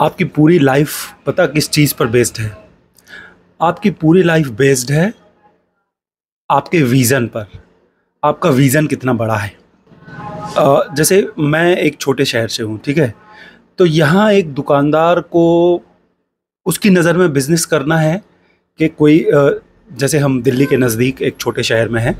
आपकी पूरी लाइफ पता किस चीज़ पर बेस्ड है? आपकी पूरी लाइफ बेस्ड है आपके विज़न पर। आपका विज़न कितना बड़ा है? जैसे मैं एक छोटे शहर से हूँ, ठीक है? तो यहाँ एक दुकानदार को उसकी नज़र में बिज़नेस करना है कि कोई जैसे हम दिल्ली के नज़दीक एक छोटे शहर में हैं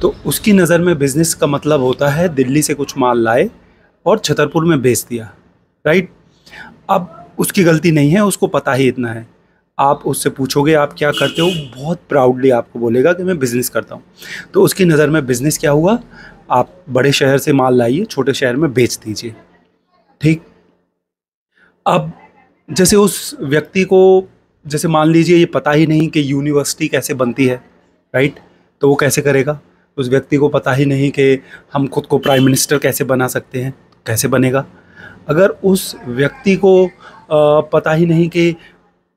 तो उसकी नज़र में बिज़नेस का मतलब होता है दिल्ली से कुछ माल लाए और छतरपुर में बेच दिया राइट अब उसकी गलती नहीं है, उसको पता ही इतना है। आप उससे पूछोगे, आप क्या करते हो, बहुत प्राउडली आपको बोलेगा कि मैं बिज़नेस करता हूँ। तो उसकी नज़र में बिज़नेस क्या हुआ? आप बड़े शहर से माल लाइए, छोटे शहर में बेच दीजिए। ठीक? अब जैसे उस व्यक्ति को, जैसे मान लीजिए ये पता ही नहीं कि यूनिवर्सिटी कैसे बनती है राइट तो वो कैसे करेगा? उस व्यक्ति को पता ही नहीं कि हम खुद को प्राइम मिनिस्टर कैसे बना सकते हैं, कैसे बनेगा? अगर उस व्यक्ति को पता ही नहीं कि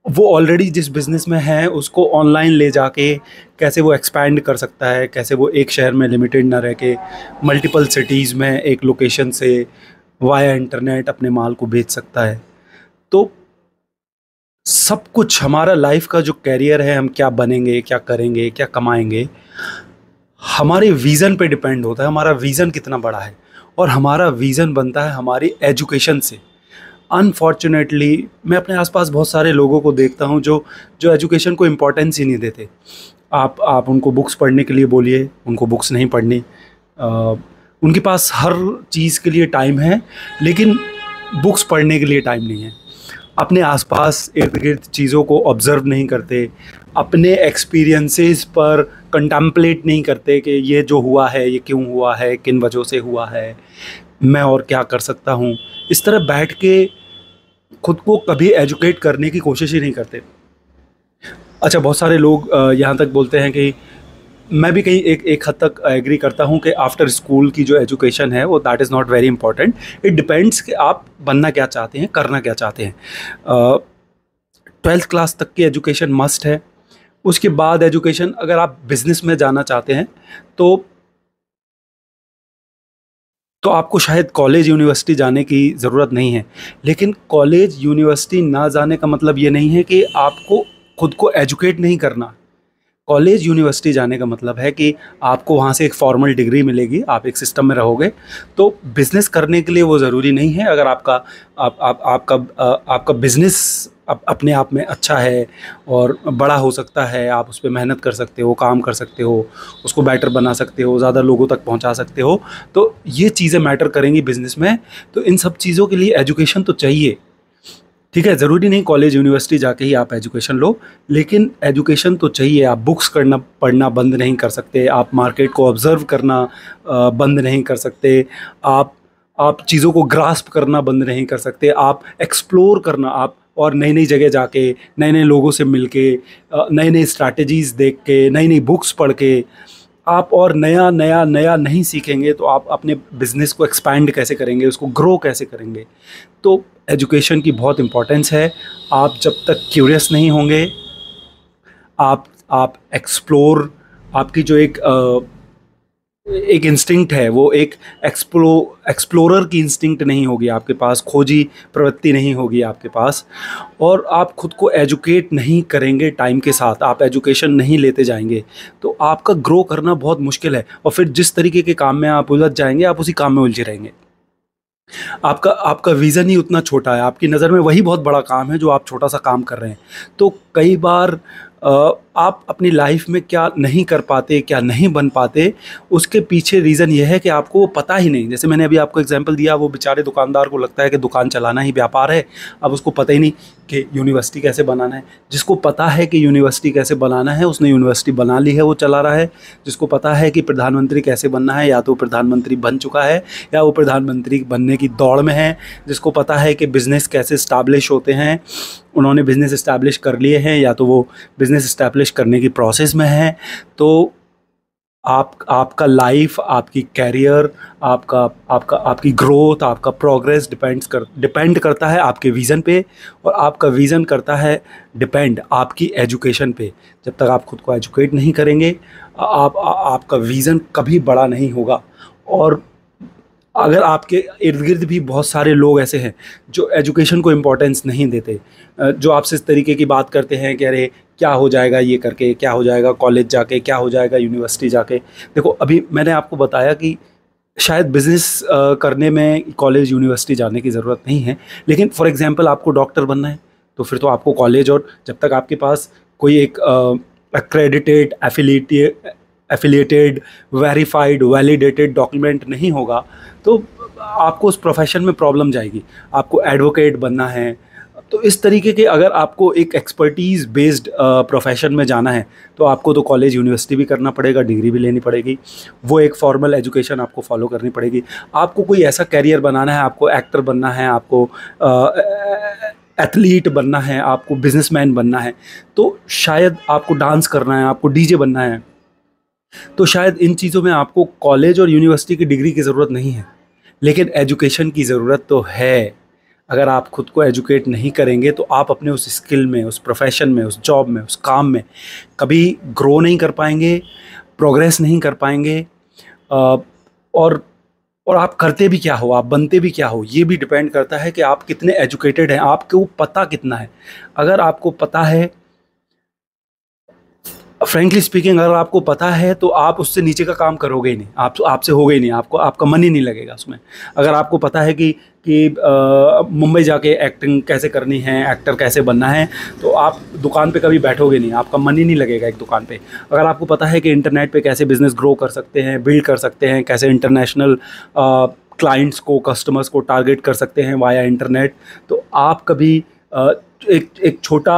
वो ऑलरेडी जिस बिज़नेस में है, उसको ऑनलाइन ले जाके कैसे वो एक्सपैंड कर सकता है, कैसे वो एक शहर में लिमिटेड ना रह के मल्टीपल सिटीज़ में एक लोकेशन से वाया इंटरनेट अपने माल को बेच सकता है। तो सब कुछ, हमारा लाइफ का जो कैरियर है, हम क्या बनेंगे, क्या करेंगे, क्या कमाएँगे, हमारे विज़न पे डिपेंड होता है, हमारा विज़न कितना बड़ा है और हमारा विज़न बनता है हमारी एजुकेशन से। अनफॉर्चुनेटली मैं अपने आसपास बहुत सारे लोगों को देखता हूँ जो जो एजुकेशन को इम्पोर्टेंस ही नहीं देते। आप आप उनको बुक्स पढ़ने के लिए बोलिए, उनको बुक्स नहीं पढ़नी। उनके पास हर चीज़ के लिए टाइम है, लेकिन बुक्स पढ़ने के लिए टाइम नहीं है। अपने आसपास इर्द गिर्द चीज़ों को ऑब्ज़र्व नहीं करते। अपने एक्सपीरियंसेस पर कंटम्पलेट नहीं करते कि ये जो हुआ है, ये क्यों हुआ है, किन वजहों से हुआ है। मैं और क्या कर सकता हूँ? इस तरह बैठ के खुद को कभी एजुकेट करने की कोशिश ही नहीं करते। अच्छा बहुत सारे लोग यहाँ तक बोलते हैं कि मैं भी कहीं एक एक हद तक एग्री करता हूँ कि आफ्टर स्कूल की जो एजुकेशन है, वो that is not very important it depends कि आप बनना क्या चाहते हैं, करना क्या चाहते हैं। ट्वेल्थ क्लास तक की एजुकेशन मस्ट है। उसके बाद एजुकेशन अगर आप बिज़नेस में जाना चाहते हैं तो तो आपको शायद कॉलेज यूनिवर्सिटी जाने की ज़रूरत नहीं है। लेकिन कॉलेज यूनिवर्सिटी ना जाने का मतलब ये नहीं है कि आपको खुद को एजुकेट नहीं करना। कॉलेज यूनिवर्सिटी जाने का मतलब है कि आपको वहाँ से एक फॉर्मल डिग्री मिलेगी आप एक सिस्टम में रहोगे। तो बिज़नेस करने के लिए वो ज़रूरी नहीं है। अगर आपका आप, आप, आपका आपका बिज़नेस अप, अपने आप में अच्छा है और बड़ा हो सकता है आप उस पर मेहनत कर सकते हो काम कर सकते हो उसको बेटर बना सकते हो ज़्यादा लोगों तक पहुँचा सकते हो तो ये चीज़ें मैटर करेंगी बिज़नेस में। तो इन सब चीज़ों के लिए एजुकेशन तो चाहिए। ठीक है, ज़रूरी नहीं कॉलेज यूनिवर्सिटी जाके ही आप एजुकेशन लो, लेकिन एजुकेशन तो चाहिए, आप बुक्स करना, पढ़ना बंद नहीं कर सकते, आप मार्केट को ऑब्ज़र्व करना बंद नहीं कर सकते, आप आप चीज़ों को ग्रास्प करना बंद नहीं कर सकते, आप एक्सप्लोर करना, आप और नई नई जगह जाके नए नए लोगों से मिल के नई नई स्ट्रैटेजीज़ देख के नई नई बुक्स पढ़ के आप और नया नया नया नहीं सीखेंगे तो आप अपने बिज़नेस को एक्सपैंड कैसे करेंगे, उसको ग्रो कैसे करेंगे? तो एजुकेशन की बहुत इम्पोर्टेंस है। आप जब तक क्यूरियस नहीं होंगे, आप आप एक्सप्लोर आपकी जो एक एक इंस्टिंक्ट है, वो एक एक्सप्लो एक्सप्लोरर की इंस्टिंक्ट नहीं होगी आपके पास, खोजी प्रवृत्ति नहीं होगी आपके पास, और आप खुद को एजुकेट नहीं करेंगे टाइम के साथ, आप एजुकेशन नहीं लेते जाएँगे तो आपका ग्रो करना बहुत मुश्किल है, और फिर जिस तरीके के काम में आप उलझ जाएँगे, आप उसी काम में उलझे रहेंगे। आपका आपका विज़न ही उतना छोटा है, आपकी नज़र में वही बहुत बड़ा काम है जो आप छोटा सा काम कर रहे हैं तो कई बार आप अपनी लाइफ में क्या नहीं कर पाते, क्या नहीं बन पाते, उसके पीछे रीज़न ये है कि आपको वो पता ही नहीं। जैसे मैंने अभी आपको एग्जांपल दिया, वो बेचारे दुकानदार को लगता है कि दुकान चलाना ही व्यापार है, अब उसको पता ही नहीं कि यूनिवर्सिटी कैसे बनाना है। जिसको पता है कि यूनिवर्सिटी कैसे बनाना है, उसने यूनिवर्सिटी बना ली है, वो चला रहा है। जिसको पता है कि प्रधानमंत्री कैसे बनना है, या तो प्रधानमंत्री बन चुका है, या वो प्रधानमंत्री बनने की दौड़ में है। जिसको पता है कि बिज़नेस कैसे इस्टाब्लिश होते हैं, उन्होंने बिज़नेस इस्टेब्लिश कर लिए हैं या तो वो बिज़नेस इस्टेब्लिश करने की प्रोसेस में हैं तो आप आपका लाइफ आपकी कैरियर आपका आपका आपकी ग्रोथ आपका प्रोग्रेस डिपेंड्स कर डिपेंड करता है आपके विज़न पे और आपका विज़न करता है डिपेंड आपकी एजुकेशन पे। जब तक आप खुद को एजुकेट नहीं करेंगे आप आ, आपका विज़न कभी बड़ा नहीं होगा और अगर आपके इर्द गिर्द भी बहुत सारे लोग ऐसे हैं जो एजुकेशन को इम्पोर्टेंस नहीं देते जो आपसे इस तरीके की बात करते हैं कि अरे, क्या हो जाएगा ये करके, क्या हो जाएगा कॉलेज जाके, क्या हो जाएगा यूनिवर्सिटी जाके। देखो, अभी मैंने आपको बताया कि शायद बिज़नेस करने में कॉलेज यूनिवर्सिटी जाने की ज़रूरत नहीं है, लेकिन फॉर एग्ज़ाम्पल आपको डॉक्टर बनना है तो फिर तो आपको कॉलेज और जब तक आपके पास कोई एक accredited affiliated affiliated verified validated document नहीं होगा तो आपको उस प्रोफेशन में प्रॉब्लम जाएगी। आपको एडवोकेट बनना है। तो इस तरीके के अगर आपको एक एक्सपर्टीज़ बेस्ड प्रोफेशन में जाना है तो आपको तो कॉलेज यूनिवर्सिटी भी करना पड़ेगा डिग्री भी लेनी पड़ेगी। वो एक फॉर्मल एजुकेशन आपको फॉलो करनी पड़ेगी। आपको कोई ऐसा कैरियर बनाना है, आपको एक्टर बनना है, आपको एथलीट बनना है, आपको बिजनेसमैन बनना है तो शायद आपको डांस करना है, आपको डीजे बनना है। तो शायद इन चीज़ों में आपको कॉलेज और यूनिवर्सिटी की डिग्री की ज़रूरत नहीं है। लेकिन एजुकेशन की ज़रूरत तो है। अगर आप खुद को एजुकेट नहीं करेंगे तो आप अपने उस स्किल में, उस प्रोफेशन में, उस जॉब में, उस काम में कभी ग्रो नहीं कर पाएँगे प्रोग्रेस नहीं कर पाएँगे। और और आप करते भी क्या हो? आप बनते भी क्या हो? ये भी डिपेंड करता है कि आप कितने एजुकेटेड हैं, आपको पता कितना है। अगर आपको पता है फ्रेंकली स्पीकिंग अगर आपको पता है तो आप उससे नीचे का काम करोगे ही नहीं। आप आपसे होगा ही नहीं। आपको, आपका मन ही नहीं लगेगा उसमें। अगर आपको पता है कि कि मुंबई जाके एक्टिंग कैसे करनी है एक्टर कैसे बनना है तो आप दुकान पे कभी बैठोगे नहीं। आपका मन ही नहीं लगेगा एक दुकान पे। अगर आपको पता है कि इंटरनेट पे कैसे बिज़नेस ग्रो कर सकते हैं बिल्ड कर सकते हैं, कैसे इंटरनेशनल क्लाइंट्स को कस्टमर्स को टारगेट कर सकते हैं वाया इंटरनेट तो आप कभी एक एक छोटा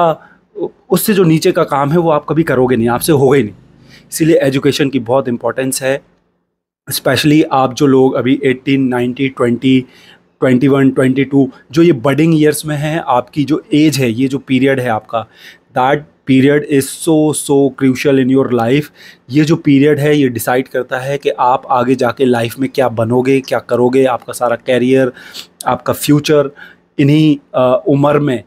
उससे जो नीचे का काम है वो आप कभी करोगे नहीं आपसे होगा ही नहीं। इसीलिए एजुकेशन की बहुत इंपॉर्टेंस है। स्पेशली आप जो लोग अभी 18, 90, 20, 21, 22 जो ये बडिंग ईयर्स में हैं आपकी जो एज है ये जो पीरियड है आपका that period is so so crucial in your life ये जो पीरियड है ये डिसाइड करता है कि आप आगे जाके लाइफ में क्या बनोगे क्या करोगे आपका सारा कैरियर आपका फ्यूचर इन्हीं उम्र में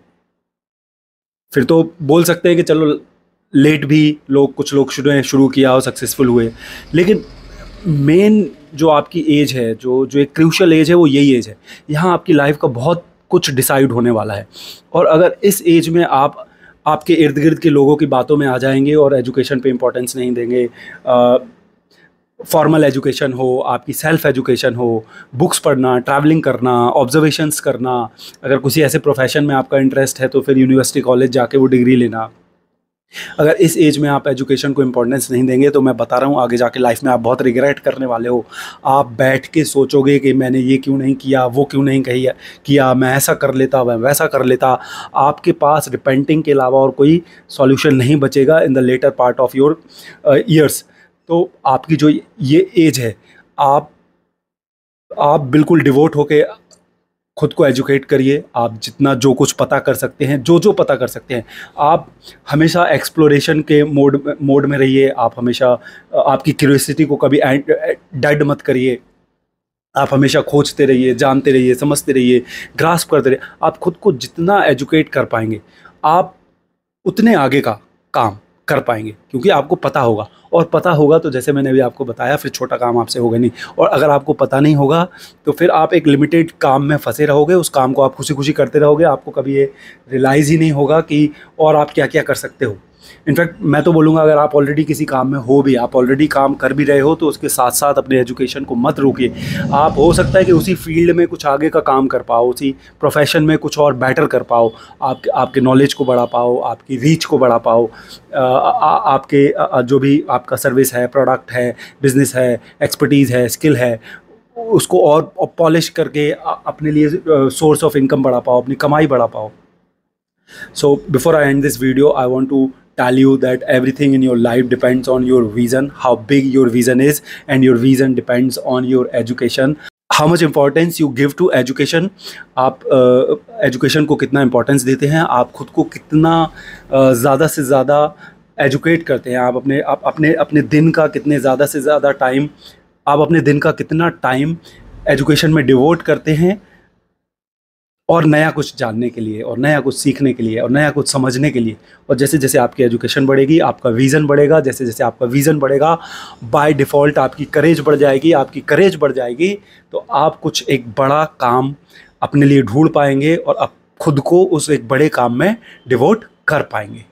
फिर तो बोल सकते हैं कि चलो लेट भी लोग, कुछ लोग शुरू शुरू किया और सक्सेसफुल हुए। लेकिन मेन जो आपकी एज है, जो जो एक क्रूशल एज है, वो यही एज है। यहाँ आपकी लाइफ का बहुत कुछ डिसाइड होने वाला है। और अगर इस एज में आप, आपके इर्द गिर्द के लोगों की बातों में आ जाएँगे और एजुकेशन पे इम्पोर्टेंस नहीं देंगे फॉर्मल एजुकेशन हो, आपकी सेल्फ एजुकेशन हो बुक्स पढ़ना ट्रैवलिंग करना ऑब्जर्वेशंस करना, अगर किसी ऐसे प्रोफेशन में आपका इंटरेस्ट है तो फिर यूनिवर्सिटी कॉलेज जाके वो डिग्री लेना। अगर इस एज में आप एजुकेशन को इम्पोर्टेंस नहीं देंगे तो मैं बता रहा हूँ, आगे जाके लाइफ में आप बहुत रिग्रेट करने वाले हो। आप बैठ के सोचोगे कि मैंने ये क्यों नहीं किया, वो क्यों नहीं कही, किया, मैं ऐसा कर लेता, मैं वैसा कर लेता। आपके पास रिपेंटिंग के अलावा और कोई सॉल्यूशन नहीं बचेगा in the latter part of your years तो आपकी जो ये एज है, आप आप बिल्कुल डिवोट होके खुद को एजुकेट करिए। आप जितना जो कुछ पता कर सकते हैं, जो जो पता कर सकते हैं, आप हमेशा एक्सप्लोरेशन के मोड मोड में रहिए। आप हमेशा, आपकी क्यूरियोसिटी को कभी डेड मत करिए। आप हमेशा खोजते रहिए, जानते रहिए, समझते रहिए ग्रास्प करते रहिए। आप खुद को जितना एजुकेट कर पाएँगे, आप उतने आगे का काम कर पाएँगे, क्योंकि आपको पता होगा। और पता होगा तो जैसे मैंने अभी आपको बताया, फिर छोटा काम आपसे होगा नहीं। और अगर आपको पता नहीं होगा तो फिर आप एक लिमिटेड काम में फंसे रहोगे, उस काम को आप खुशी खुशी करते रहोगे, आपको कभी ये रियलाइज़ ही नहीं होगा कि और आप क्या क्या कर सकते हो। इनफैक्ट मैं तो बोलूँगा अगर आप ऑलरेडी किसी काम में हो भी आप ऑलरेडी काम कर भी रहे हो तो उसके साथ साथ अपने एजुकेशन को मत रोकिए। आप हो सकता है कि उसी फ़ील्ड में कुछ आगे का काम कर पाओ उसी प्रोफेशन में कुछ और बेटर कर पाओ आप आपके नॉलेज को बढ़ा पाओ आपकी रीच को बढ़ा पाओ। आ, आ, आपके आ, जो भी आपका सर्विस है प्रोडक्ट है बिज़नेस है एक्सपर्टीज़ है स्किल है उसको और पॉलिश करके अपने लिए सोर्स ऑफ़ इनकम बढ़ा पाओ अपनी कमाई बढ़ा पाओ। So before I end this video I want to tell you that everything in your life depends on your vision how big your vision is and your vision depends on your education how much importance you give to education आप education uh, को कितना importance देते हैं आप खुद को कितना uh, ज़्यादा से ज़्यादा एजुकेट करते हैं आप अपने आप अपने अपने दिन का कितने ज़्यादा से ज़्यादा टाइम आप अपने दिन का कितना टाइम एजुकेशन में डिवोट करते हैं और नया कुछ जानने के लिए और नया कुछ सीखने के लिए और नया कुछ समझने के लिए। और जैसे जैसे आपकी एजुकेशन बढ़ेगी, आपका विज़न बढ़ेगा, जैसे जैसे आपका विज़न बढ़ेगा बाय डिफ़ॉल्ट आपकी करेज बढ़ जाएगी, आपकी करेज बढ़ जाएगी तो आप कुछ एक बड़ा काम अपने लिए ढूंढ पाएँगे और आप खुद को उस एक बड़े काम में डिवोट कर पाएँगे।